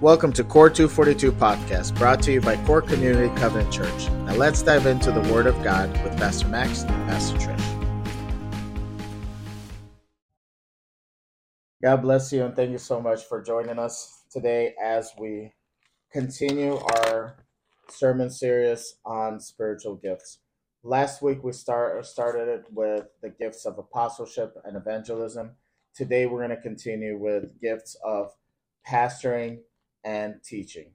Welcome to Core 242 podcast, brought to you by Core Community Covenant Church. Now let's dive into the Word of God with Pastor Max and Pastor Trish. God bless you and thank you so much for joining us today as we continue our sermon series on spiritual gifts. Last week we start, started it with the gifts of apostleship and evangelism. Today we're going to continue with gifts of pastoring and teaching.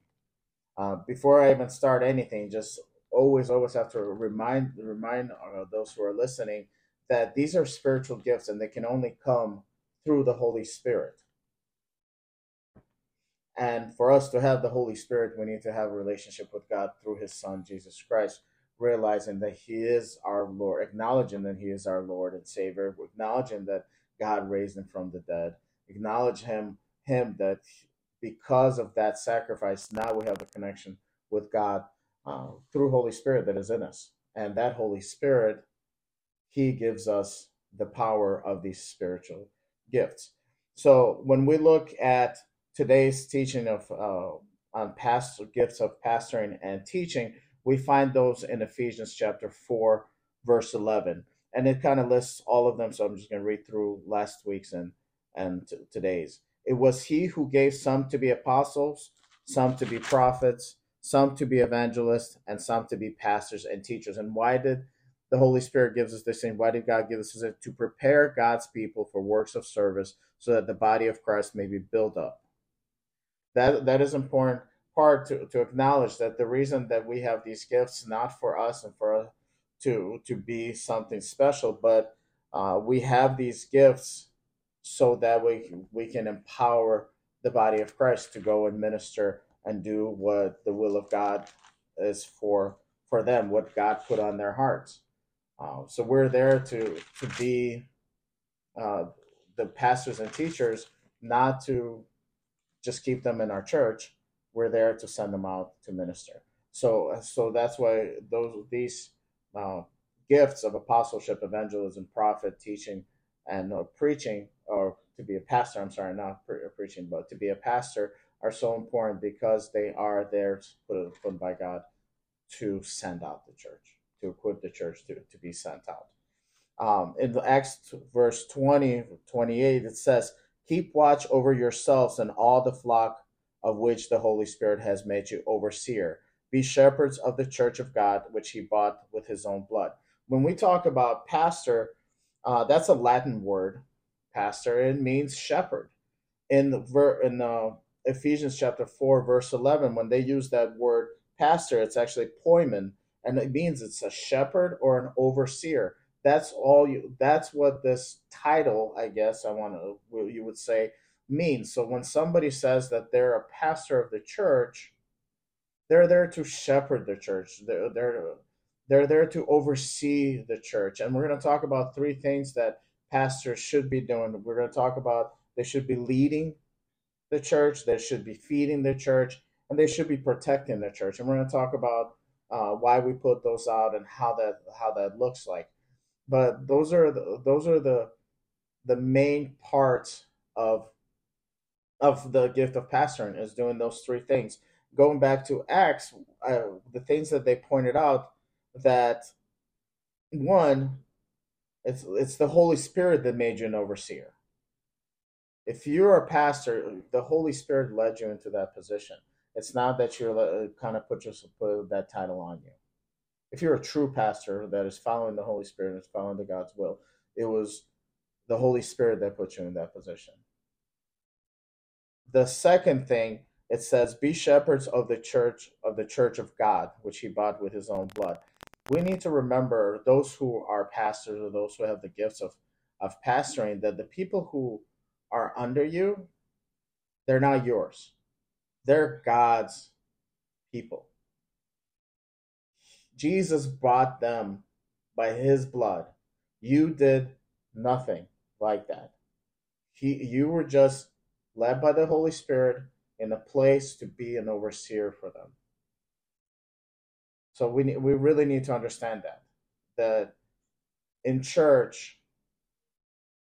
Uh, before I even start anything, just always, always have to remind remind uh, those who are listening that these are spiritual gifts and they can only come through the Holy Spirit. And for us to have the Holy Spirit, we need to have a relationship with God through His Son, Jesus Christ, realizing that He is our Lord, acknowledging that He is our Lord and Savior, acknowledging that God raised Him from the dead, acknowledge Him, Him that because of that sacrifice, now we have a connection with God uh, through Holy Spirit that is in us. And that Holy Spirit, He gives us the power of these spiritual gifts. So when we look at today's teaching of uh, on past gifts of pastoring and teaching, we find those in Ephesians chapter 4, verse 11. And it kind of lists all of them. So I'm just going to read through last week's and, and t- today's. It was he who gave some to be apostles, some to be prophets, some to be evangelists, and some to be pastors and teachers. And why did the Holy Spirit gives us this thing? Why did God give us this? To prepare God's people for works of service so that the body of Christ may be built up. That that is important part to, to acknowledge that the reason that we have these gifts not for us and for us to to be something special, but uh, we have these gifts so that we we can empower the body of Christ to go and minister and do what the will of God is for for them, what God put on their hearts. Uh, so we're there to to be uh, the pastors and teachers, not to just keep them in our church. We're there to send them out to minister. So so that's why those these uh, gifts of apostleship, evangelism, prophet, teaching, and uh, preaching or to be a pastor, I'm sorry, not pre- preaching, but to be a pastor are so important because they are there to put, put by God to send out the church, to equip the church to, to be sent out. Um, in the Acts verse 20, 28, it says, Keep watch over yourselves and all the flock of which the Holy Spirit has made you overseer. Be shepherds of the church of God, which he bought with his own blood. When we talk about pastor, uh, that's a Latin word pastor. It means shepherd. In the ver- in the Ephesians chapter four, verse eleven, when they use that word pastor, it's actually poimen, and it means it's a shepherd or an overseer. That's all you. That's what this title, I guess, I want to you would say means. So when somebody says that they're a pastor of the church, they're there to shepherd the church. They're they're they're there to oversee the church. And we're going to talk about three things that pastors should be doing. We're going to talk about they should be leading the church, they should be feeding the church, and they should be protecting the church. And we're going to talk about uh, why we put those out and how that how that looks like. But those are the, those are the the main parts of of the gift of pastoring is doing those three things. Going back to Acts, uh, the things that they pointed out that one it's it's the Holy Spirit that made you an overseer. If you're a pastor, the Holy Spirit led you into that position. It's not that you're uh, kind of put, your, put that title on you. If you're a true pastor that is following the Holy Spirit and is following the God's will, it was the Holy Spirit that put you in that position. The second thing it says, "Be shepherds of the church of the church of God, which He bought with His own blood." We need to remember those who are pastors or those who have the gifts of, of pastoring that the people who are under you, they're not yours. They're God's people. Jesus bought them by his blood. You did nothing like that. He, you were just led by the Holy Spirit in a place to be an overseer for them. So we we really need to understand that that in church,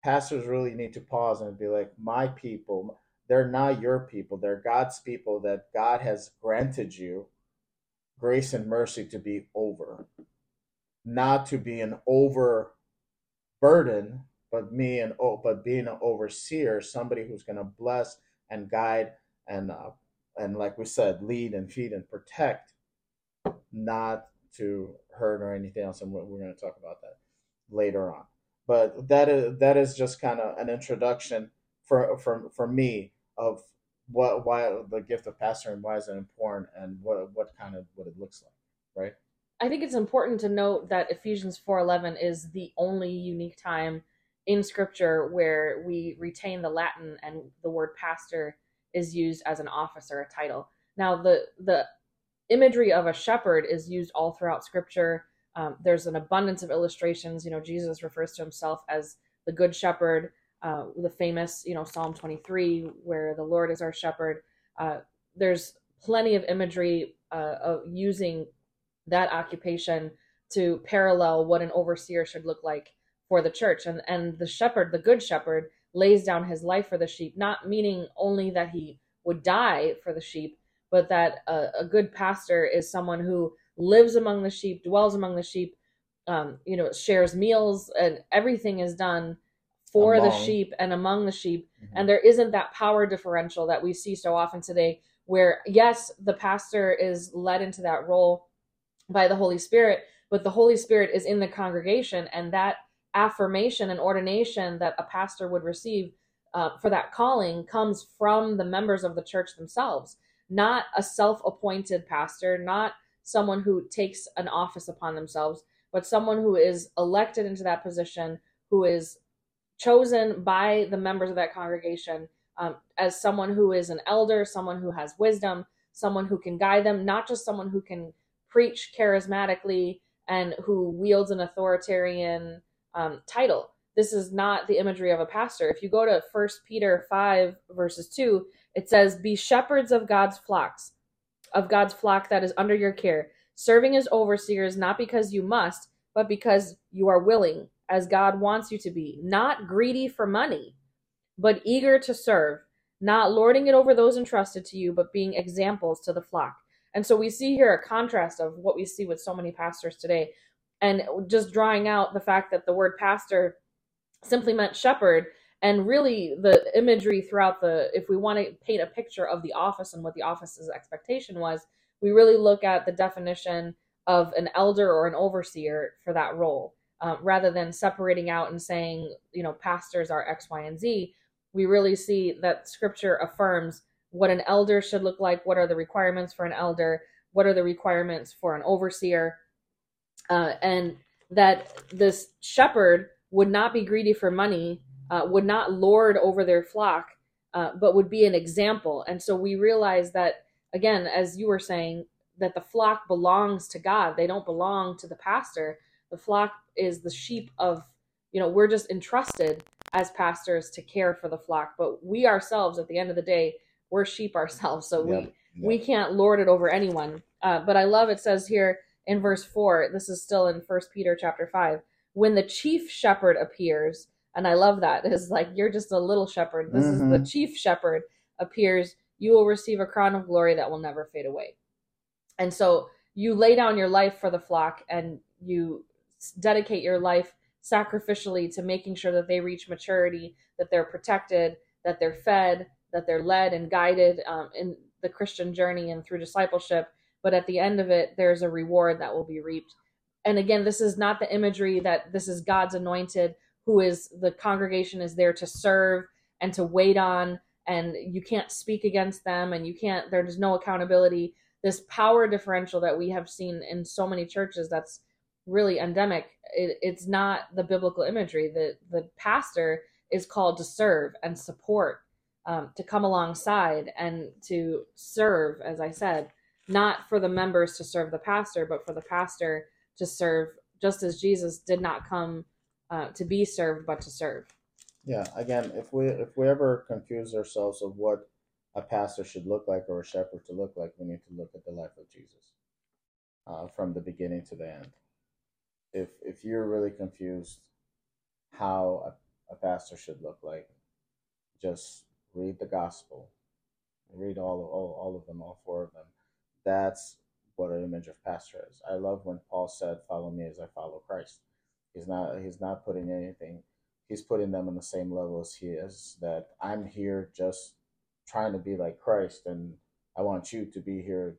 pastors really need to pause and be like, my people, they're not your people. They're God's people that God has granted you grace and mercy to be over, not to be an over burden, but me and oh, but being an overseer, somebody who's going to bless and guide and uh, and like we said, lead and feed and protect, not to hurt or anything else. And we're going to talk about that later on. But that is that is just kind of an introduction for for for me of what why the gift of pastor and why is it important and what what kind of what it looks like, right? I think it's important to note that Ephesians 4:11 is the only unique time in scripture where we retain the Latin and the word pastor is used as an office or a title. Now the the imagery of a shepherd is used all throughout scripture. Um, there's an abundance of illustrations. You know, Jesus refers to himself as the good shepherd, uh, the famous, you know, Psalm 23, where the Lord is our shepherd. Uh, there's plenty of imagery uh, of using that occupation to parallel what an overseer should look like for the church. And and the shepherd, the good shepherd, lays down his life for the sheep, not meaning only that he would die for the sheep, but that a, a good pastor is someone who lives among the sheep, dwells among the sheep, um, you know, shares meals, and everything is done for among. the sheep and among the sheep. Mm-hmm. And there isn't that power differential that we see so often today, where yes, the pastor is led into that role by the Holy Spirit, but the Holy Spirit is in the congregation, and that affirmation and ordination that a pastor would receive uh, for that calling comes from the members of the church themselves, not a self appointed pastor, not someone who takes an office upon themselves, but someone who is elected into that position, who is chosen by the members of that congregation um, as someone who is an elder, someone who has wisdom, someone who can guide them, not just someone who can preach charismatically and who wields an authoritarian um, title. This is not the imagery of a pastor. If you go to First Peter 5, verses 2, it says, Be shepherds of God's flocks, of God's flock that is under your care, serving as overseers, not because you must, but because you are willing, as God wants you to be, not greedy for money, but eager to serve, not lording it over those entrusted to you, but being examples to the flock. And so we see here a contrast of what we see with so many pastors today, and just drawing out the fact that the word pastor simply meant shepherd. And really, the imagery throughout the, if we want to paint a picture of the office and what the office's expectation was, we really look at the definition of an elder or an overseer for that role. Um, rather than separating out and saying, you know, pastors are X, Y, and Z, we really see that scripture affirms what an elder should look like, what are the requirements for an elder, what are the requirements for an overseer, uh, and that this shepherd would not be greedy for money, uh, would not lord over their flock, uh, but would be an example. And so we realize that, again, as you were saying, that the flock belongs to God. They don't belong to the pastor. The flock is the sheep of, you know, we're just entrusted as pastors to care for the flock. But we ourselves, at the end of the day, we're sheep ourselves, so we we can't lord it over anyone. Uh, but I love it says here in verse four. This is still in First Peter chapter five. When the chief shepherd appears, and I love that is like you're just a little shepherd. This mm-hmm. is the mm-hmm. chief shepherd appears. You will receive a crown of glory that will never fade away. And so you lay down your life for the flock, and you dedicate your life sacrificially to making sure that they reach maturity, that they're protected, that they're fed, that they're led and guided um, in the Christian journey and through discipleship. But at the end of it, there's a reward that will be reaped. And again, this is not the imagery that this is God's anointed, who is the congregation is there to serve and to wait on, and you can't speak against them, and you can't, there's no accountability. This power differential that we have seen in so many churches that's really endemic, it, it's not the biblical imagery. The, the pastor is called to serve and support um, to come alongside and to serve, as I said, not for the members to serve the pastor, but for the pastor to serve, just as Jesus did not come uh, to be served, but to serve. Yeah. Again, if we if we ever confuse ourselves of what a pastor should look like or a shepherd to look like, we need to look at the life of Jesus uh, from the beginning to the end. If if you're really confused how a, a pastor should look like, just read the gospel, read all all, all of them, all four of them. That's what an image of pastor is. I love when Paul said, "Follow me as I follow Christ." He's not he's not putting anything. He's putting them on the same level as he is. That I'm here just trying to be like Christ, and I want you to be here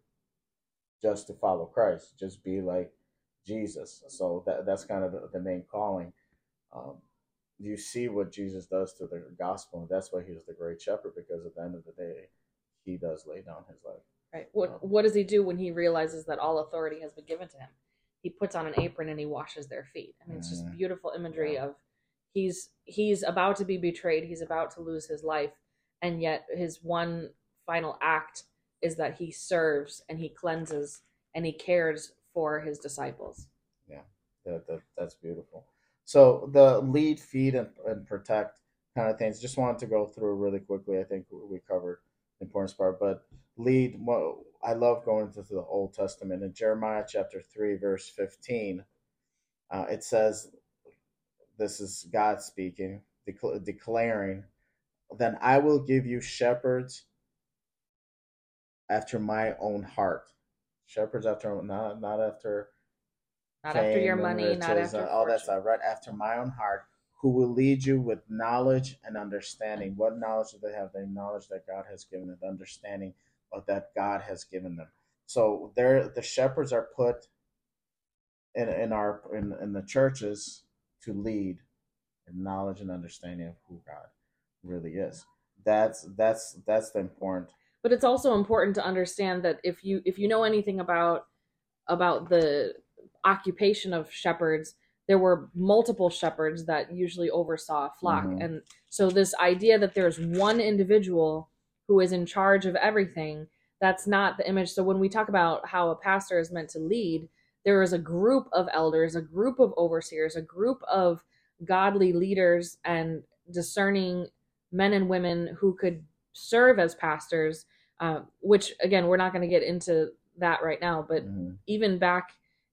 just to follow Christ. Just be like Jesus. So that that's kind of the, the main calling. Um, you see what Jesus does to the gospel, and that's why he's the great shepherd. Because at the end of the day, he does lay down his life. Right. What What does he do when he realizes that all authority has been given to him? He puts on an apron and he washes their feet. I mean, it's just Mhm. beautiful imagery Yeah. of he's he's about to be betrayed. He's about to lose his life, and yet his one final act is that he serves and he cleanses and he cares for his disciples. That, that that's beautiful. So the lead, feed, and, and protect kind of things. Just wanted to go through really quickly. I think we covered the important part, but lead. Well, I love going into the Old Testament in Jeremiah chapter three, verse fifteen. Uh, it says, "This is God speaking, decl- declaring, then I will give you shepherds after my own heart." Shepherds after not not after Not after your money, not after all that stuff, right after my own heart, who will lead you with knowledge and understanding. What knowledge do they have? The knowledge that God has given them, the understanding that God has given them. So they're the shepherds are put in, in our in, in the churches to lead in knowledge and understanding of who God really is. That's that's that's the important but it's also important to understand that if you if you know anything about about the occupation of shepherds there were multiple shepherds that usually oversaw a flock Mhm. and so this idea that there's one individual who is in charge of everything that's not the image so when we talk about how a pastor is meant to lead there is a group of elders a group of overseers a group of godly leaders and discerning men and women who could serve as pastors uh, which again we're not going to get into that right now but Mhm. even back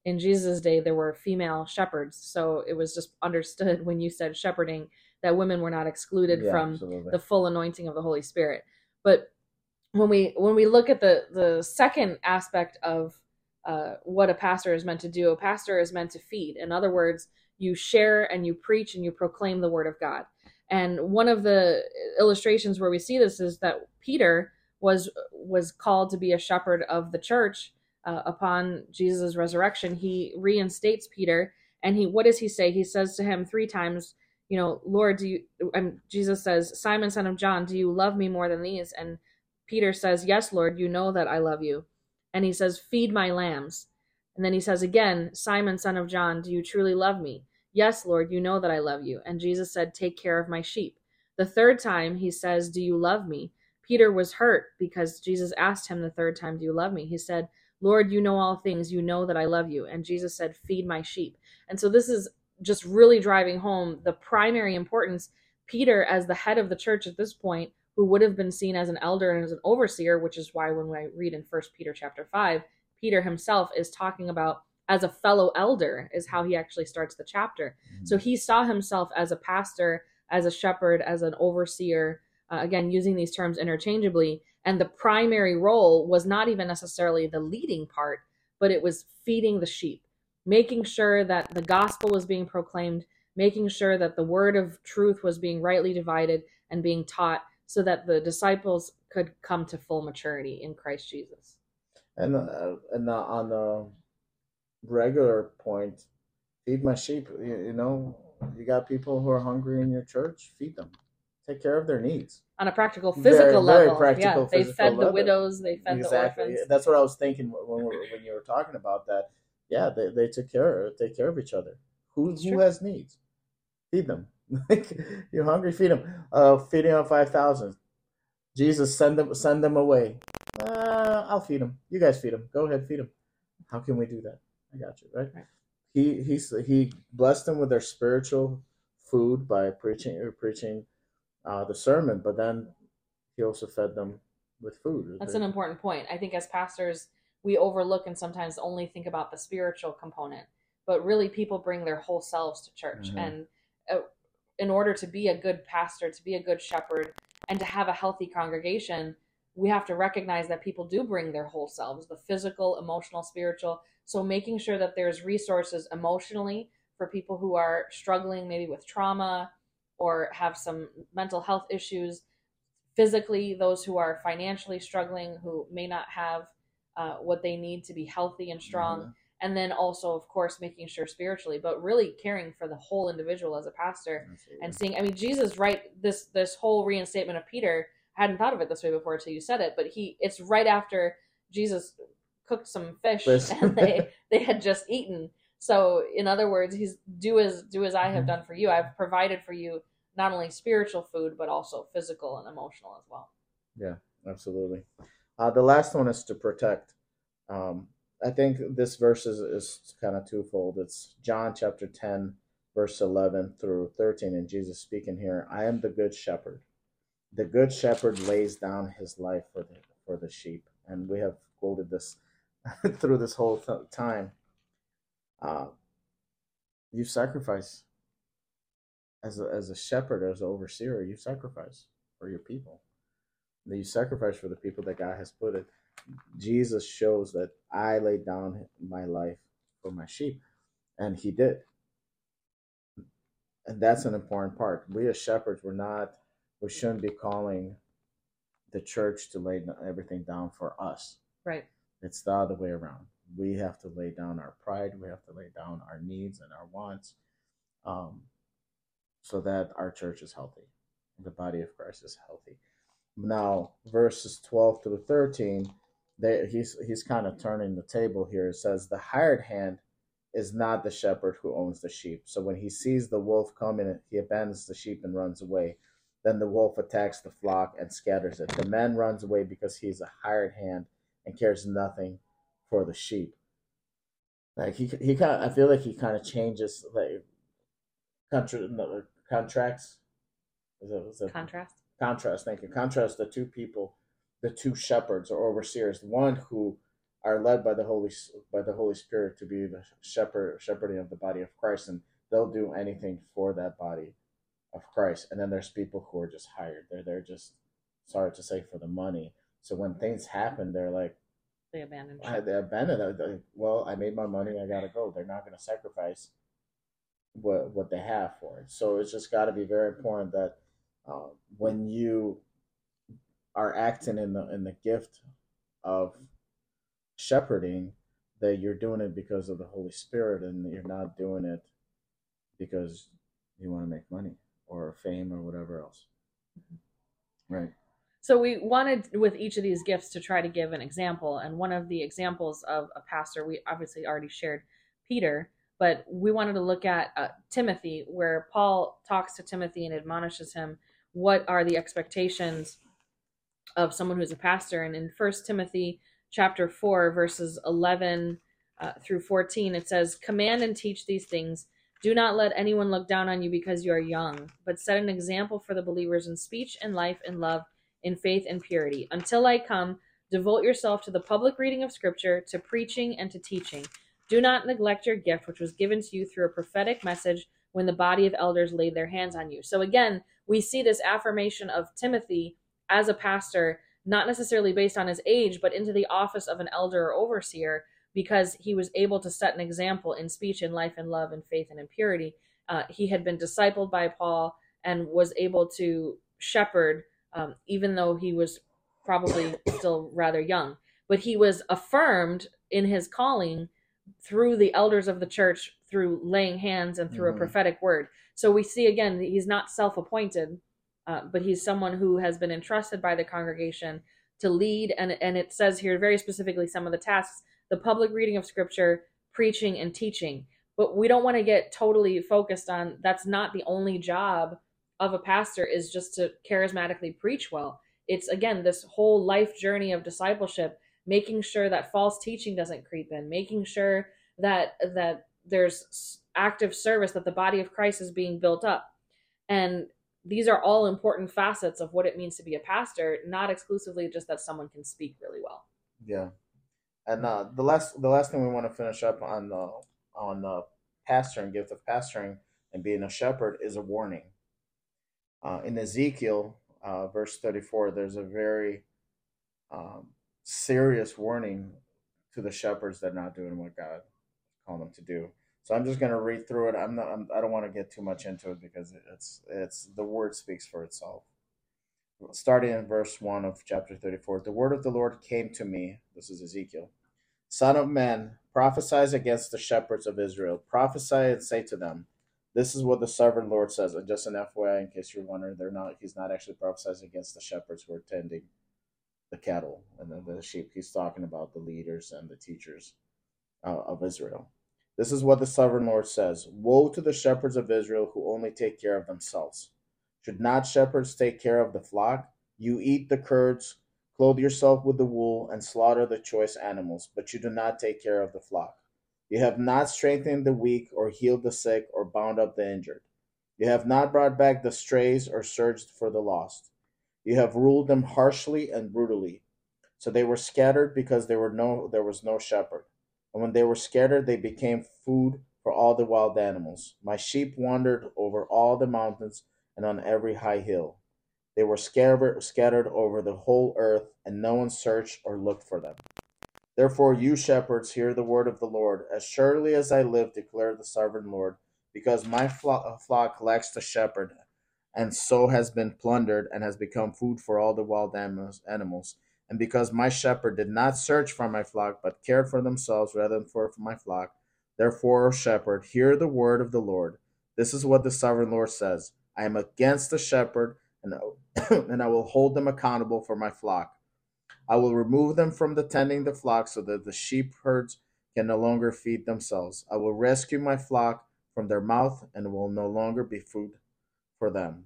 in jesus day there were female shepherds so it was just understood when you said shepherding that women were not excluded Yeah, from absolutely. the full anointing of the holy spirit but when we when we look at the the second aspect of uh, what a pastor is meant to do a pastor is meant to feed. In other words you share and you preach and you proclaim the word of god. And one of the illustrations where we see this is that peter was was called to be a shepherd of the church uh, upon jesus resurrection. He reinstates peter and he what does he say? He says to him three times you know lord do you and jesus says simon son of john do you love me more than these? And peter says yes lord you know that i love you. And he says feed my lambs. And then he says again simon son of john do you truly love me? Yes lord you know that i love you. And jesus said take care of my sheep. The third time he says do you love me? Peter was hurt because jesus asked him the third time do you love me? He said lord you know all things. You know that i love you. And jesus said feed my sheep. And so this is just really driving home the primary importance peter as the head of the church at this point who would have been seen as an elder and as an overseer which is why when i read in first peter chapter 5 peter himself is talking about as a fellow elder is how he actually starts the chapter. So he saw himself as a pastor as a shepherd as an overseer uh, again using these terms interchangeably. And the primary role was not even necessarily the leading part but it was feeding the sheep making sure that the gospel was being proclaimed making sure that the word of truth was being rightly divided and being taught so that the disciples could come to full maturity in Christ Jesus. And uh, and uh, on the regular point, feed my sheep. You, you know, you got people who are hungry in your church. Feed them. Take care of their needs. On a practical physical very level, practical, yeah, they fed the widows, they fed exactly. the orphans. That's what I was thinking when we, when you were talking about that. Yeah, they, they took care take care of each other. Who It's who true. has needs? Feed them. You're hungry, feed them. Uh, feeding on five thousand. Jesus, send them send them away. Uh, I'll feed them. You guys feed them. Go ahead, feed them. How can we do that? I got you, right? Right. He he he blessed them with their spiritual food by preaching or preaching uh, the sermon, but then he also fed them with food. That's an important point. I think as pastors, we overlook and sometimes only think about the spiritual component, but really people bring their whole selves to church. Mhm. And uh, in order to be a good pastor, to be a good shepherd, and to have a healthy congregation we have to recognize that people do bring their whole selves the physical emotional spiritual so making sure that there's resources emotionally for people who are struggling maybe with trauma or have some mental health issues physically those who are financially struggling who may not have uh, what they need to be healthy and strong mm-hmm. and then also of course making sure spiritually but really caring for the whole individual as a pastor Absolutely. and seeing i mean jesus right this this whole reinstatement of peter I hadn't thought of it this way before until you said it but he it's right after jesus cooked some fish and they they had just eaten so in other words he's do as do as i have mm-hmm. done for you i've provided for you not only spiritual food but also physical and emotional as well yeah absolutely uh, the last one is to protect um, i think this verse is, is kind of twofold. It's john chapter 10 verse 11 through 13 and jesus speaking here i am the good shepherd. The good shepherd lays down his life for the for the sheep. And we have quoted this through this whole th- time. Uh, you sacrifice as a, as a shepherd, as an overseer, you sacrifice for your people. You sacrifice for the people that God has put it. Jesus shows that I laid down my life for my sheep, and He did. And that's an important part. We as shepherds, we're not, we shouldn't be calling the church to lay everything down for us. Right. It's the other way around. We have to lay down our pride. We have to lay down our needs and our wants. Um, so that our church is healthy, the body of Christ is healthy. Now, verses 12 through 13, they, he's, he's kind of turning the table here. It says, The hired hand is not the shepherd who owns the sheep. So when he sees the wolf coming, he abandons the sheep and runs away. Then the wolf attacks the flock and scatters it. The man runs away because he's a hired hand and cares nothing for the sheep. Like he, he kind of, I feel like he kind of changes like country contracts. Is it, is it contrast? Contrast. Thank you. Contrast the two people, the two shepherds or overseers. One who are led by the Holy by the Holy Spirit to be the shepherd shepherding of the body of Christ, and they'll do anything for that body of Christ. And then there's people who are just hired. They're they're just sorry to say for the money. So when things happen, they're like they abandon. They abandon it. Well, I made my money. I gotta go. They're not gonna sacrifice what what they have for it. So it's just got to be very important that uh, when you are acting in the in the gift of shepherding, that you're doing it because of the Holy Spirit, and you're not doing it because you want to make money or fame or whatever else. Mm-hmm. Right. So we wanted with each of these gifts to try to give an example, and one of the examples of a pastor we obviously already shared, Peter but we wanted to look at uh, Timothy, where Paul talks to Timothy and admonishes him what are the expectations of someone who's a pastor. And in First Timothy chapter 4, verses 11 uh, through 14, it says, Command and teach these things. Do not let anyone look down on you because you are young, but set an example for the believers in speech and life and love, in faith and purity. Until I come, devote yourself to the public reading of Scripture, to preaching, and to teaching. Do not neglect your gift, which was given to you through a prophetic message when the body of elders laid their hands on you. So again, we see this affirmation of Timothy as a pastor, not necessarily based on his age, but into the office of an elder or overseer, because he was able to set an example in speech and life and love and faith and in purity. Uh, he had been discipled by Paul and was able to shepherd, um, even though he was probably still rather young. But he was affirmed in his calling through the elders of the church through laying hands and through mm-hmm. a prophetic word. So we see again he's not self-appointed, uh, but he's someone who has been entrusted by the congregation to lead. And and it says here very specifically some of the tasks: the public reading of scripture, preaching, and teaching. But we don't want to get totally focused on that's not the only job of a pastor is just to charismatically preach well. It's again this whole life journey of discipleship making sure that false teaching doesn't creep in, making sure that that there's active service that the body of Christ is being built up. And these are all important facets of what it means to be a pastor, not exclusively just that someone can speak really well. Yeah. And uh, the last the last thing we want to finish up on the on the pastoring gift of pastoring and being a shepherd is a warning. Uh, in Ezekiel uh, verse 34, there's a very um, serious warning to the shepherds that are not doing what God called them to do. So I'm just going to read through it. I'm not. I'm, I do not want to get too much into it because it's it's the word speaks for itself. Starting in verse one of chapter 34, the word of the Lord came to me. This is Ezekiel, son of man, prophesy against the shepherds of Israel. Prophesy and say to them, this is what the sovereign Lord says. And just an FYI, in case you're wondering, they're not. He's not actually prophesying against the shepherds who are tending the cattle and the, the sheep. He's talking about the leaders and the teachers uh, of Israel. This is what the sovereign Lord says Woe to the shepherds of Israel who only take care of themselves. Should not shepherds take care of the flock? You eat the curds, clothe yourself with the wool, and slaughter the choice animals, but you do not take care of the flock. You have not strengthened the weak, or healed the sick, or bound up the injured. You have not brought back the strays, or searched for the lost. You have ruled them harshly and brutally. So they were scattered because there were no there was no shepherd. And when they were scattered, they became food for all the wild animals. My sheep wandered over all the mountains and on every high hill. They were scattered, scattered over the whole earth, and no one searched or looked for them. Therefore, you shepherds, hear the word of the Lord. As surely as I live, declare the sovereign Lord, because my flock lacks the shepherd, and so has been plundered and has become food for all the wild animals. And because my shepherd did not search for my flock, but cared for themselves rather than for my flock, therefore, O shepherd, hear the word of the Lord. This is what the sovereign Lord says I am against the shepherd, and, and I will hold them accountable for my flock. I will remove them from the tending the flock so that the sheep herds can no longer feed themselves. I will rescue my flock from their mouth and will no longer be food for them.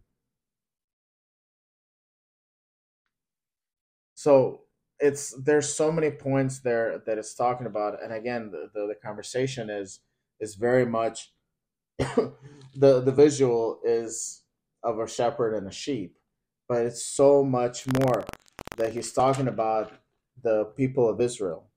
So it's there's so many points there that it's talking about, and again, the, the, the conversation is is very much the the visual is of a shepherd and a sheep, but it's so much more that he's talking about the people of Israel.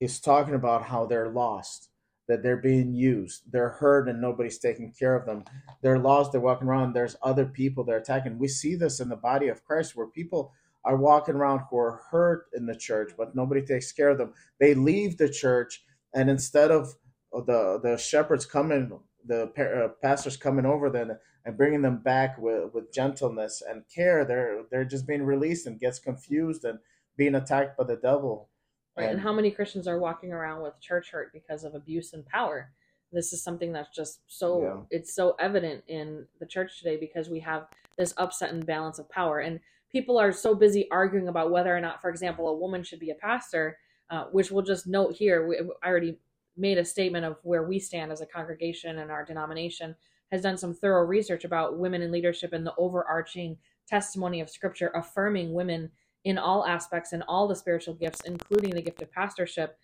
He's talking about how they're lost, that they're being used, they're hurt, and nobody's taking care of them. They're lost, they're walking around, there's other people they're attacking. We see this in the body of Christ where people are walking around who are hurt in the church, but nobody takes care of them. They leave the church, and instead of the the shepherds coming, the uh, pastors coming over then and bringing them back with, with gentleness and care, they're they're just being released and gets confused and being attacked by the devil. Right, and, how many Christians are walking around with church hurt because of abuse and power? This is something that's just so yeah. it's so evident in the church today because we have this upset and balance of power, and people are so busy arguing about whether or not, for example, a woman should be a pastor. Uh, which we'll just note here. We, I already made a statement of where we stand as a congregation and our denomination has done some thorough research about women in leadership and the overarching testimony of scripture affirming women in all aspects and all the spiritual gifts including the gift of pastorship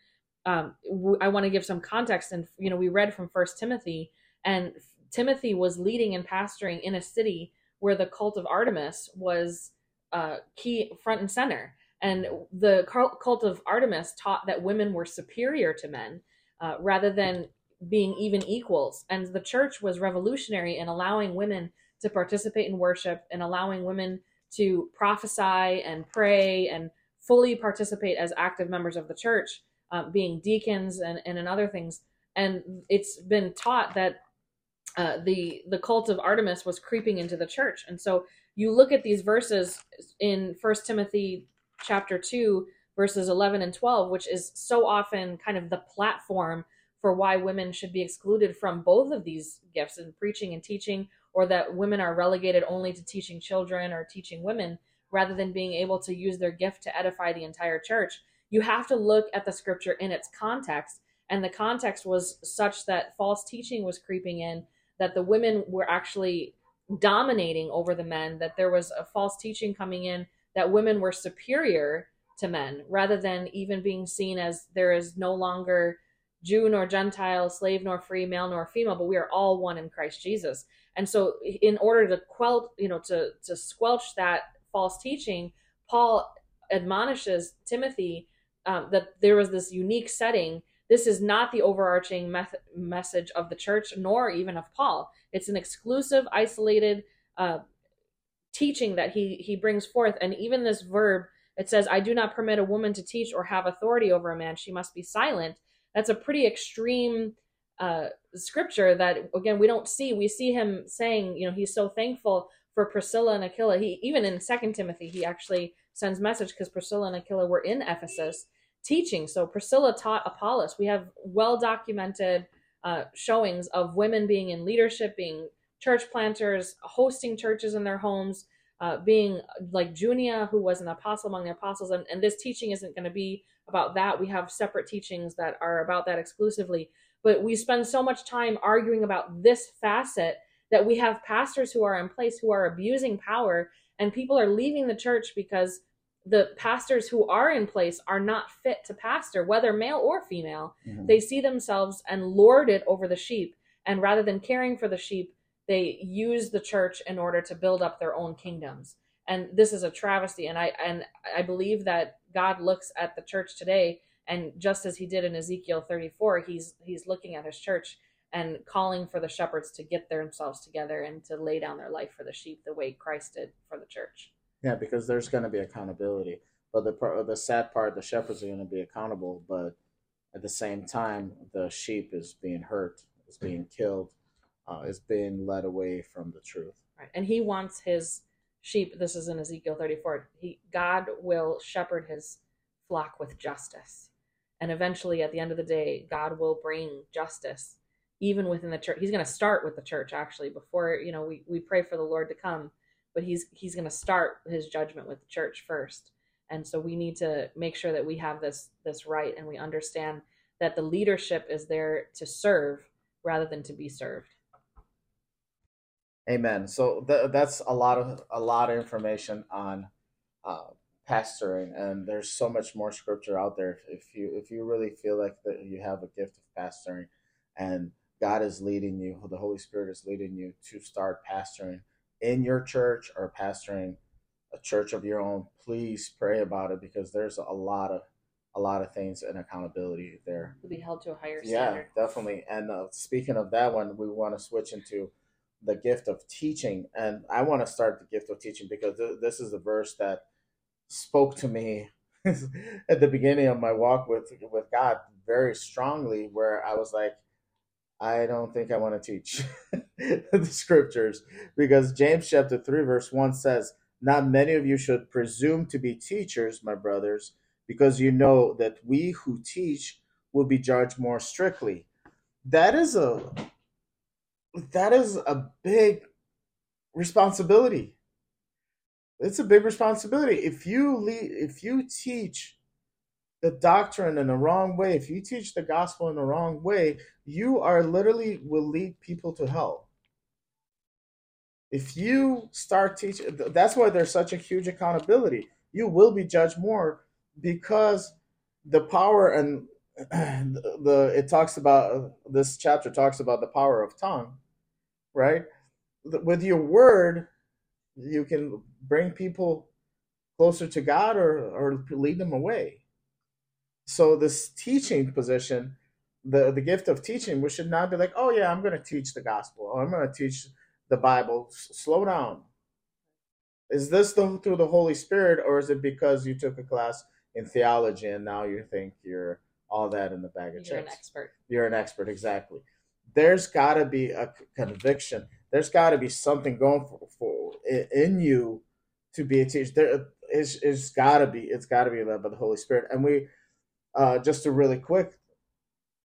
um, i want to give some context and you know we read from first timothy and timothy was leading and pastoring in a city where the cult of artemis was uh, key front and center and the cult of artemis taught that women were superior to men uh, rather than being even equals. And the church was revolutionary in allowing women to participate in worship and allowing women to prophesy and pray and fully participate as active members of the church, uh, being deacons and, and in other things. And it's been taught that uh, the the cult of Artemis was creeping into the church. And so you look at these verses in First Timothy chapter two, verses eleven and twelve, which is so often kind of the platform for why women should be excluded from both of these gifts in preaching and teaching, or that women are relegated only to teaching children or teaching women rather than being able to use their gift to edify the entire church. You have to look at the scripture in its context. And the context was such that false teaching was creeping in, that the women were actually dominating over the men, that there was a false teaching coming in that women were superior to men rather than even being seen as there is no longer Jew nor Gentile, slave nor free, male nor female, but we are all one in Christ Jesus. And so, in order to quell, you know, to to squelch that false teaching, Paul admonishes Timothy um, that there was this unique setting. This is not the overarching message of the church, nor even of Paul. It's an exclusive, isolated uh, teaching that he he brings forth and even this verb it says i do not permit a woman to teach or have authority over a man she must be silent that's a pretty extreme uh, scripture that again we don't see. We see him saying you know he's so thankful for priscilla and aquila. He even in second timothy he actually sends message because priscilla and aquila were in ephesus teaching. So priscilla taught apollos. We have well documented uh, showings of women being in leadership being church planters hosting churches in their homes uh, being like junia who was an apostle among the apostles. And, and this teaching isn't going to be about that. We have separate teachings that are about that exclusively but we spend so much time arguing about this facet that we have pastors who are in place who are abusing power and people are leaving the church because the pastors who are in place are not fit to pastor whether male or female mm-hmm. they see themselves and lord it over the sheep and rather than caring for the sheep they use the church in order to build up their own kingdoms and this is a travesty and i and i believe that god looks at the church today and just as he did in Ezekiel 34, he's he's looking at his church and calling for the shepherds to get themselves together and to lay down their life for the sheep the way Christ did for the church. Yeah, because there's going to be accountability. But the the sad part, the shepherds are going to be accountable, but at the same time, the sheep is being hurt, is being killed, uh, is being led away from the truth. Right, and he wants his sheep. This is in Ezekiel 34. He God will shepherd his flock with justice and eventually at the end of the day god will bring justice even within the church. He's going to start with the church actually before you know we, we pray for the lord to come. But he's he's going to start his judgment with the church first. And so we need to make sure that we have this this right and we understand that the leadership is there to serve rather than to be served. Amen. So th- that's a lot of a lot of information on uh, pastoring and there's so much more scripture out there. If, if you if you really feel like that you have a gift of pastoring and god is leading you the holy spirit is leading you to start pastoring in your church or pastoring a church of your own please pray about it because there's a lot of a lot of things and accountability there. To be held to a higher standard. yeah definitely. And uh, speaking of that one we want to switch into the gift of teaching. And i want to start the gift of teaching because th- this is the verse that spoke to me at the beginning of my walk with with God very strongly where I was like I don't think I want to teach the scriptures. Because James chapter 3 verse 1 says not many of you should presume to be teachers my brothers because you know that we who teach will be judged more strictly. That is a that is a big responsibility it's a big responsibility. If you lead, if you teach the doctrine in the wrong way, if you teach the gospel in the wrong way, you are literally will lead people to hell. If you start teaching, that's why there's such a huge accountability. You will be judged more because the power and the, it talks about this chapter talks about the power of tongue, right? With your word, you can bring people closer to God or, or lead them away. So this teaching position, the, the gift of teaching, we should not be like, oh yeah, I'm going to teach the gospel. Or I'm going to teach the Bible. slow down. Is this the, through the Holy Spirit, or is it because you took a class in theology and now you think you're all that in the bag of You're chips? You're an expert. You're an expert, exactly. There's got to be a conviction. There's got to be something going for, for in you to be a teacher. There is it's gotta be it's gotta be led by the Holy Spirit. And we uh, just a really quick,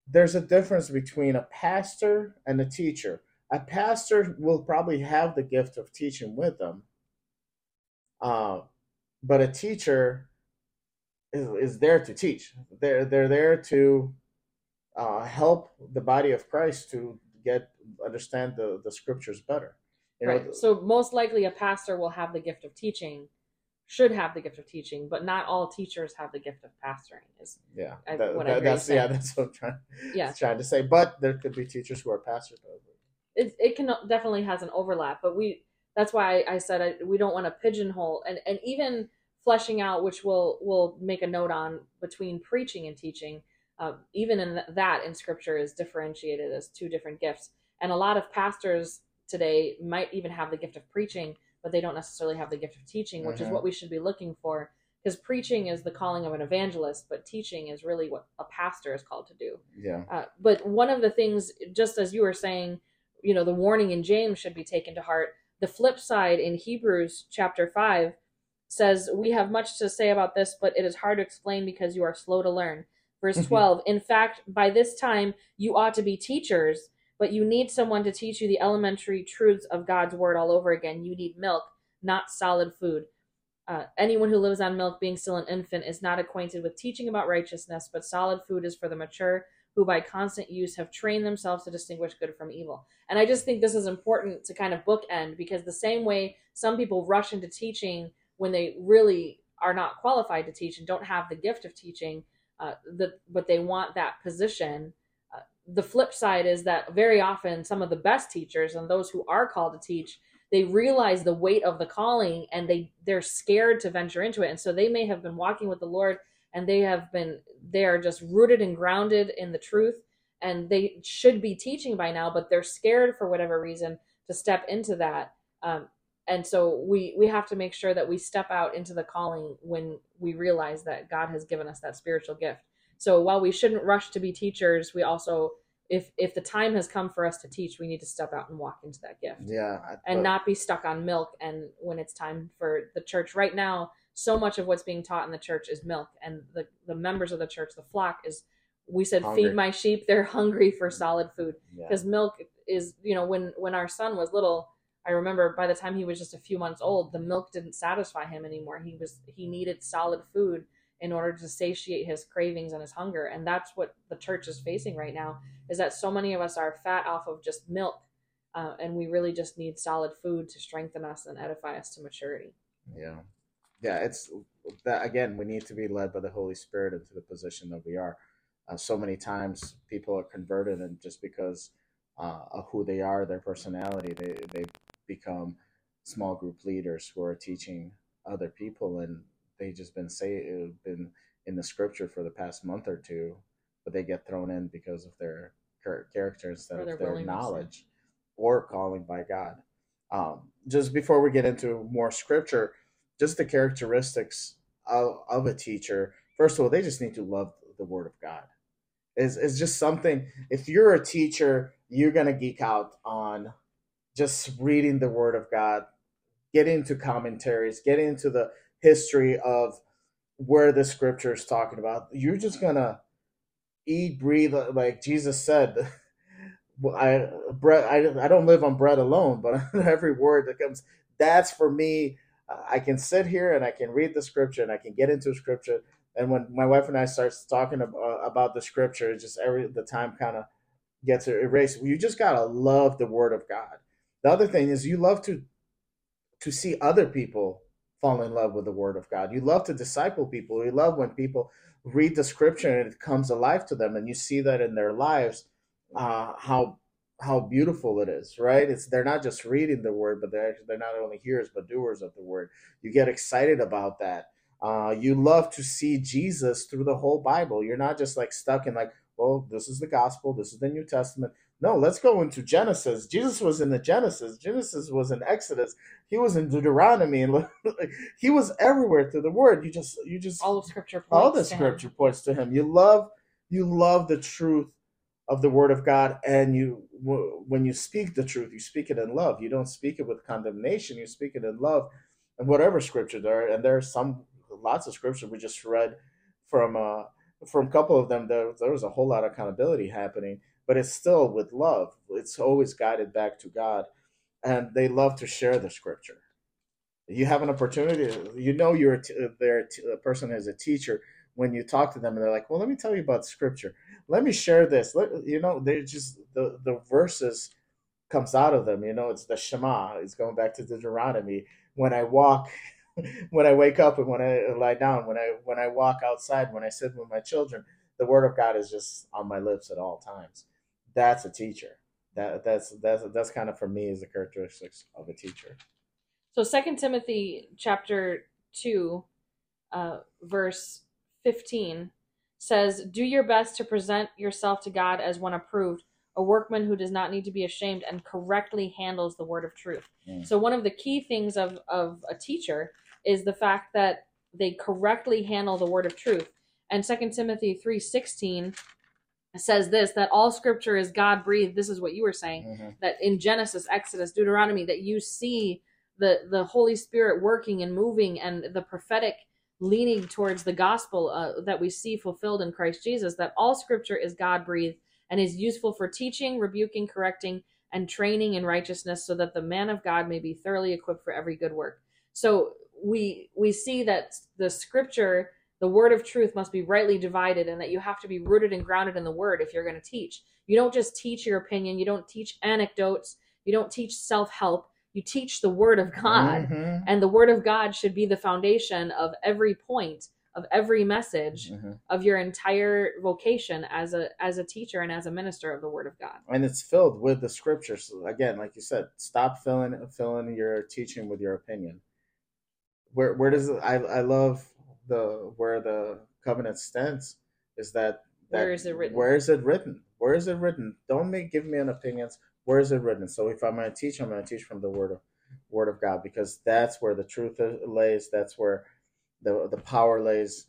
there's a difference between a pastor and a teacher. A pastor will probably have the gift of teaching with them, uh, but a teacher is, is there to teach. They're they're there to uh, help the body of Christ to get understand the the scriptures better. You right. Know, so most likely a pastor will have the gift of teaching, should have the gift of teaching, but not all teachers have the gift of pastoring. Is yeah, I, that, that, that's yeah, that's what I'm trying, yeah. trying to say. But there could be teachers who are pastors. It it can definitely has an overlap, but we that's why I, I said I, we don't want to pigeonhole and and even fleshing out, which we'll we'll make a note on between preaching and teaching. Uh, even in that in scripture is differentiated as two different gifts and a lot of pastors today might even have the gift of preaching, but they don't necessarily have the gift of teaching, which is Mhm. what we should be looking for. Because preaching is the calling of an evangelist, but teaching is really what a pastor is called to do. Yeah. Uh, but one of the things, just as you were saying, you know, the warning in James should be taken to heart. The flip side in Hebrews chapter 5 says, We have much to say about this, but it is hard to explain because you are slow to learn. Verse 12, in fact, by this time you ought to be teachers, but you need someone to teach you the elementary truths of God's word all over again. You need milk, not solid food. Uh, anyone who lives on milk, being still an infant, is not acquainted with teaching about righteousness, but solid food is for the mature, who by constant use have trained themselves to distinguish good from evil. And I just think this is important to kind of bookend because the same way some people rush into teaching when they really are not qualified to teach and don't have the gift of teaching, uh, the, but they want that position. The flip side is that very often some of the best teachers and those who are called to teach they realize the weight of the calling and they they're scared to venture into it. And so they may have been walking with the lord and they have been they are just rooted and grounded in the truth and they should be teaching by now but they're scared for whatever reason to step into that. Um, and so we we have to make sure that we step out into the calling when we realize that god has given us that spiritual gift so while we shouldn't rush to be teachers we also if if the time has come for us to teach we need to step out and walk into that gift Yeah. I- and but- not be stuck on milk and when it's time for the church right now so much of what's being taught in the church is milk and the the members of the church the flock is we said Hungry. feed my sheep they're hungry for solid food yeah. because milk is you know when when our son was little i remember by the time he was just a few months old the milk didn't satisfy him anymore he was he needed solid food in order to satiate his cravings and his hunger and that's what the church is facing right now is that so many of us are fat off of just milk uh, and we really just need solid food to strengthen us and edify us to maturity Yeah. Yeah, it's that again, we need to be led by the Holy Spirit into the position that we are. Uh, so many times people are converted and just because uh, of who they are, their personality, they, they become small group leaders who are teaching other people and they just been say been in the scripture for the past month or two, but they get thrown in because of their char- character instead of their their willingness, yeah. knowledge or calling by God. Um, just before we get into more scripture, just the characteristics of, of a teacher. First of all, they just need to love the Word of God. Is is just something. If you're a teacher, you're gonna geek out on just reading the Word of God, get into commentaries, get into the history of where the Scripture is talking about. You're just gonna eat, breathe, like Jesus said. I bread. I, I don't live on bread alone, but every word that comes. That's for me. I can sit here and I can read the scripture and I can get into scripture. And when my wife and I starts talking about, uh, about the scripture, it's just every the time kind of gets erased. You just gotta love the word of God. The other thing is you love to to see other people fall in love with the word of God. You love to disciple people. You love when people read the scripture and it comes alive to them, and you see that in their lives uh, how how beautiful it is, right? It's they're not just reading the word, but they're they're not only hearers but doers of the word. You get excited about that. Uh, you love to see Jesus through the whole Bible. You're not just like stuck in like, well, this is the gospel, this is the New Testament. No, let's go into Genesis. Jesus was in the Genesis. Genesis was in Exodus. He was in Deuteronomy, and he was everywhere through the Word. You just, you just, all of scripture points all the to him. scripture points to him. You love, you love the truth of the word of God, and you w- when you speak the truth, you speak it in love. You don't speak it with condemnation. You speak it in love, and whatever scripture there. And there are some lots of scripture we just read from uh from a couple of them. There there was a whole lot of accountability happening, but it's still with love. It's always guided back to God, and they love to share the scripture. You have an opportunity. You know you're a, person is a teacher when you talk to them, and they're like, "Well, let me tell you about scripture." let me share this. Let, you know, they just the the verses comes out of them. You know, it's the Shema. It's going back to Deuteronomy. When I walk, when I wake up, and when I lie down, when I when I walk outside, when I sit with my children, the Word of God is just on my lips at all times. That's a teacher. That that's that's that's kind of for me is the characteristics of a teacher. So Second Timothy chapter two, uh, verse fifteen says, "Do your best to present yourself to God as one approved, a workman who does not need to be ashamed and correctly handles the word of truth. Mm. So one of the key things of of a teacher is the fact that they correctly handle the word of truth. And 2 Timothy 3:16 says this that all scripture is God breathed. This is what you were saying Mhm. that in Genesis, Exodus, Deuteronomy that you see the the Holy Spirit working and moving and the prophetic leaning towards the gospel uh, that we see fulfilled in Christ Jesus that all scripture is God breathed and is useful for teaching, rebuking, correcting and training in righteousness so that the man of God may be thoroughly equipped for every good work. So we we see that the scripture the word of truth must be rightly divided and that you have to be rooted and grounded in the word if you're going to teach. You don't just teach your opinion, you don't teach anecdotes, you don't teach self-help, you teach the word of God. Mhm. And the word of God should be the foundation of every point of every message Mhm. of your entire vocation as a as a teacher and as a minister of the word of God. and it's filled with the scriptures. So again, like you said, stop filling filling your teaching with your opinion. Where where does it, I I love the where the covenant stands is that, that Where is it written? Where is it written? Where is it written? Don't make give me an opinions. Where is it written? So if I'm going to teach, I'm going to teach from the word of word of God because that's where the truth lays. That's where the the power lays.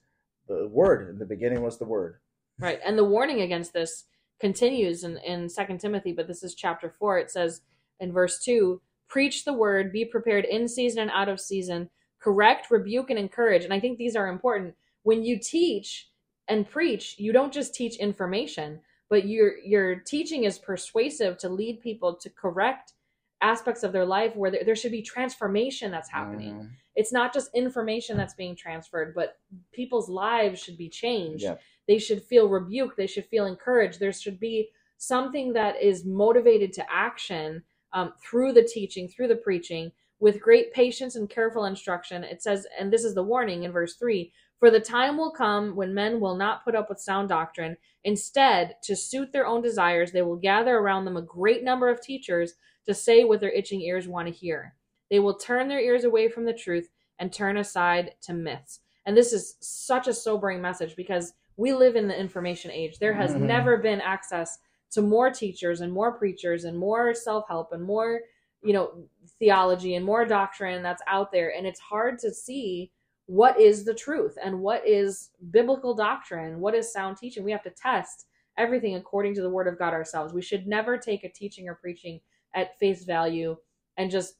The word in the beginning was the word. Right. And the warning against this continues in, in 2 Timothy, but this is chapter 4. It says in verse 2 Preach the word, be prepared in season and out of season, correct, rebuke, and encourage. And I think these are important. When you teach and preach, you don't just teach information, but your your teaching is persuasive to lead people to correct aspects of their life where there, there should be transformation that's happening. Mhm. It's not just information that's being transferred, but people's lives should be changed Yeah. they should feel rebuked they should feel encouraged there should be something that is motivated to action um, through the teaching through the preaching with great patience and careful instruction it says and this is the warning in verse 3 for the time will come when men will not put up with sound doctrine instead to suit their own desires they will gather around them a great number of teachers to say what their itching ears want to hear they will turn their ears away from the truth and turn aside to myths and this is such a sobering message because we live in the information age. There has Mhm. never been access to more teachers and more preachers and more self-help and more, you know, theology and more doctrine that's out there and it's hard to see what is the truth and what is biblical doctrine, what is sound teaching. We have to test everything according to the word of God ourselves. We should never take a teaching or preaching at face value and just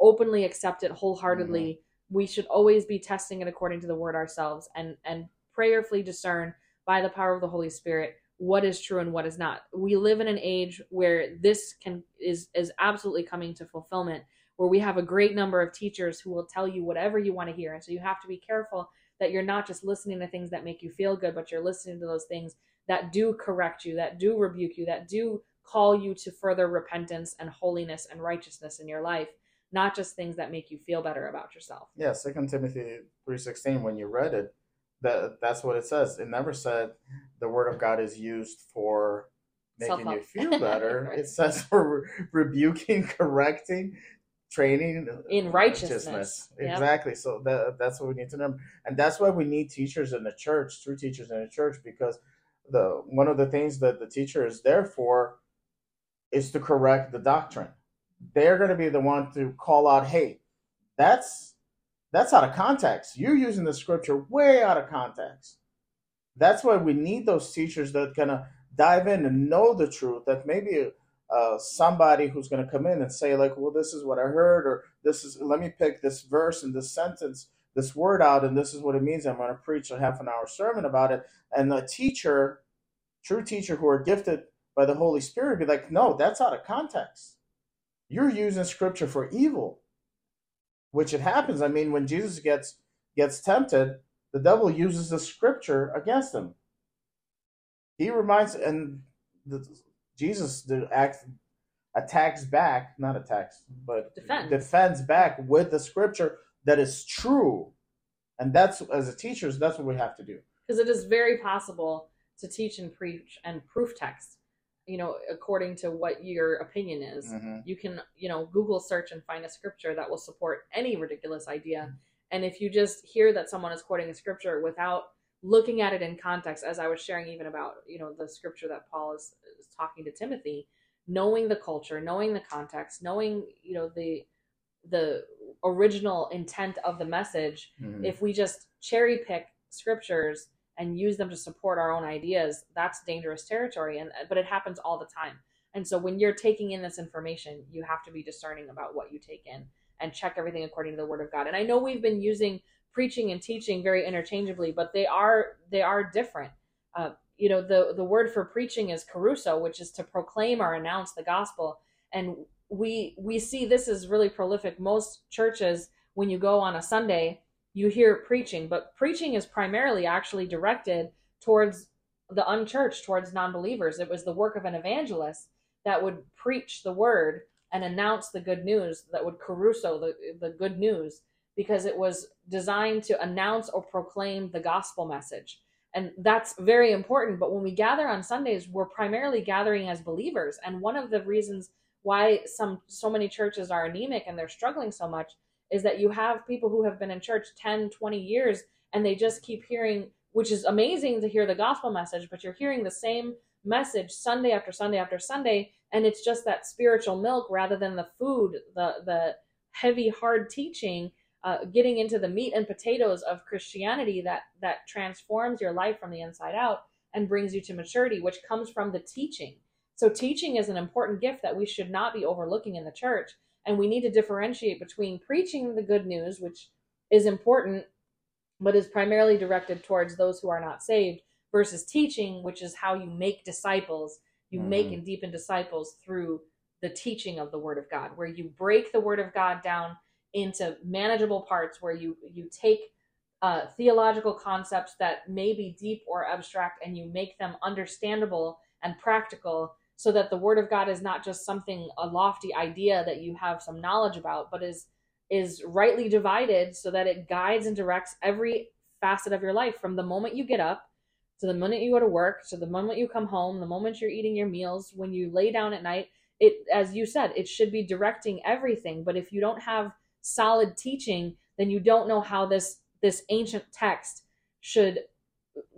openly accept it wholeheartedly. Mm-hmm. We should always be testing it according to the word ourselves and and prayerfully discern by the power of the Holy Spirit what is true and what is not. We live in an age where this can is is absolutely coming to fulfillment where we have a great number of teachers who will tell you whatever you want to hear. And so you have to be careful that you're not just listening to things that make you feel good, but you're listening to those things that do correct you, that do rebuke you, that do call you to further repentance and holiness and righteousness in your life, not just things that make you feel better about yourself. Yeah, Second Timothy three sixteen. When you read it, that that's what it says. It never said the word of God is used for making you Self-help. feel better. Right. It says for re- rebuking, correcting, training uh, In righteousness. Yep. Exactly. So that that's what we need to know, and that's why we need teachers in the church, true teachers in the church, because the one of the things that the teacher is there for is to correct the doctrine. They're going to be the one to call out, "Hey, that's that's out of context. You're using the scripture way out of context." That's why we need those teachers that kind of dive in and know the truth. That maybe uh, somebody who's going to come in and say, like, "Well, this is what I heard," or "This is let me pick this verse and this sentence, this word out, and this is what it means." I'm going to preach a half an hour sermon about it, and the teacher, true teacher who are gifted by the Holy Spirit, be like, "No, that's out of context. You're using scripture for evil." Which it happens. I mean, when Jesus gets gets tempted, the devil uses the scripture against him. He reminds, and the, Jesus the act attacks back, not attacks, but Defends. defends back with the scripture that is true, and that's as a teachers, that's what we have to do. because it is very possible to teach and preach and proof text you know according to what your opinion is Mhm. you can you know google search and find a scripture that will support any ridiculous idea and if you just hear that someone is quoting a scripture without looking at it in context as i was sharing even about you know the scripture that paul is, is talking to timothy knowing the culture knowing the context knowing you know the the original intent of the message Mhm. if we just cherry pick scriptures and use them to support our own ideas that's dangerous territory and but it happens all the time. And so when you're taking in this information you have to be discerning about what you take in and check everything according to the word of god. And i know we've been using preaching and teaching very interchangeably but they are they are different. Uh, you know the the word for preaching is kerusso which is to proclaim or announce the gospel. And we we see this is really prolific. Most churches when you go on a sunday you hear preaching but preaching is primarily actually directed towards the unchurched towards non-believers. It was the work of an evangelist that would preach the word and announce the good news that would kerusso the, the good news because it was designed to announce or proclaim the gospel message and that's very important but when we gather on sundays we're primarily gathering as believers and one of the reasons why some so many churches are anemic and they're struggling so much is that you have people who have been in church 10 20 years and they just keep hearing which is amazing to hear the gospel message but you're hearing the same message sunday after sunday after sunday and it's just that spiritual milk rather than the food the the heavy hard teaching uh, getting into the meat and potatoes of christianity that that transforms your life from the inside out and brings you to maturity which comes from the teaching so teaching is an important gift that we should not be overlooking in the church and we need to differentiate between preaching the good news which is important but is primarily directed towards those who are not saved versus teaching which is how you make disciples you make Mhm. and deepen disciples through the teaching of the word of god where you break the word of god down into manageable parts where you you take uh, theological concepts that may be deep or abstract and you make them understandable and practical so that the word of god is not just something a lofty idea that you have some knowledge about but is is rightly divided so that it guides and directs every facet of your life from the moment you get up to the moment you go to work to the moment you come home the moment you're eating your meals when you lay down at night. It as you said it should be directing everything but if you don't have solid teaching then you don't know how this this ancient text should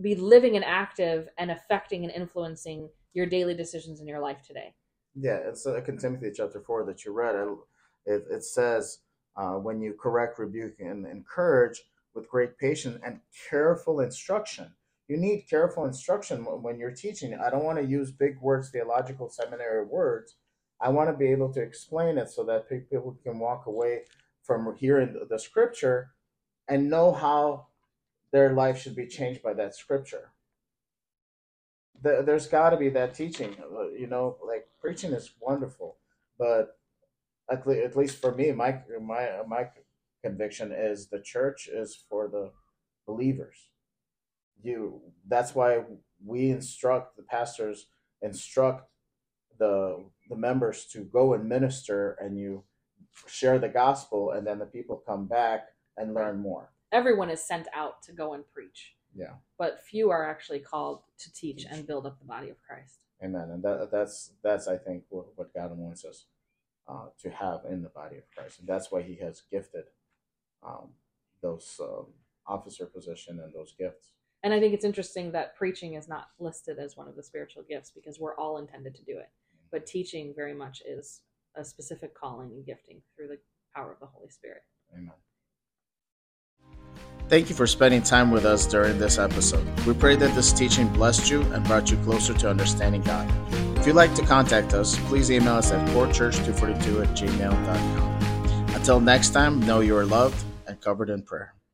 be living and active and affecting and influencing your daily decisions in your life today Yeah, it's Second Timothy chapter four that you read. It it, says uh, when you correct, rebuke, and encourage with great patience and careful instruction. You need careful instruction when you're teaching. I don't want to use big words, theological seminary words. I want to be able to explain it so that people can walk away from hearing the- scripture and know how their life should be changed by that scripture. There, there's got to be that teaching you know like preaching is wonderful but at, le- at least for me my my my conviction is the church is for the believers. You that's why we instruct the pastors instruct the the members to go and minister and you share the gospel and then the people come back and learn more. Everyone is sent out to go and preach. Yeah. But few are actually called to teach and build up the body of christ. Amen. And that that's that's I think what, what God wants us uh, to have in the body of Christ, and that's why He has gifted um, those um, officer position and those gifts. and i think it's interesting that preaching is not listed as one of the spiritual gifts because we're all intended to do it. But teaching very much is a specific calling and gifting through the power of the holy spirit Amen. Thank you for spending time with us during this episode. We pray that this teaching blessed you and brought you closer to understanding God. If you'd like to contact us, please email us at corechurch242 at gmail.com. Until next time, know you are loved and covered in prayer.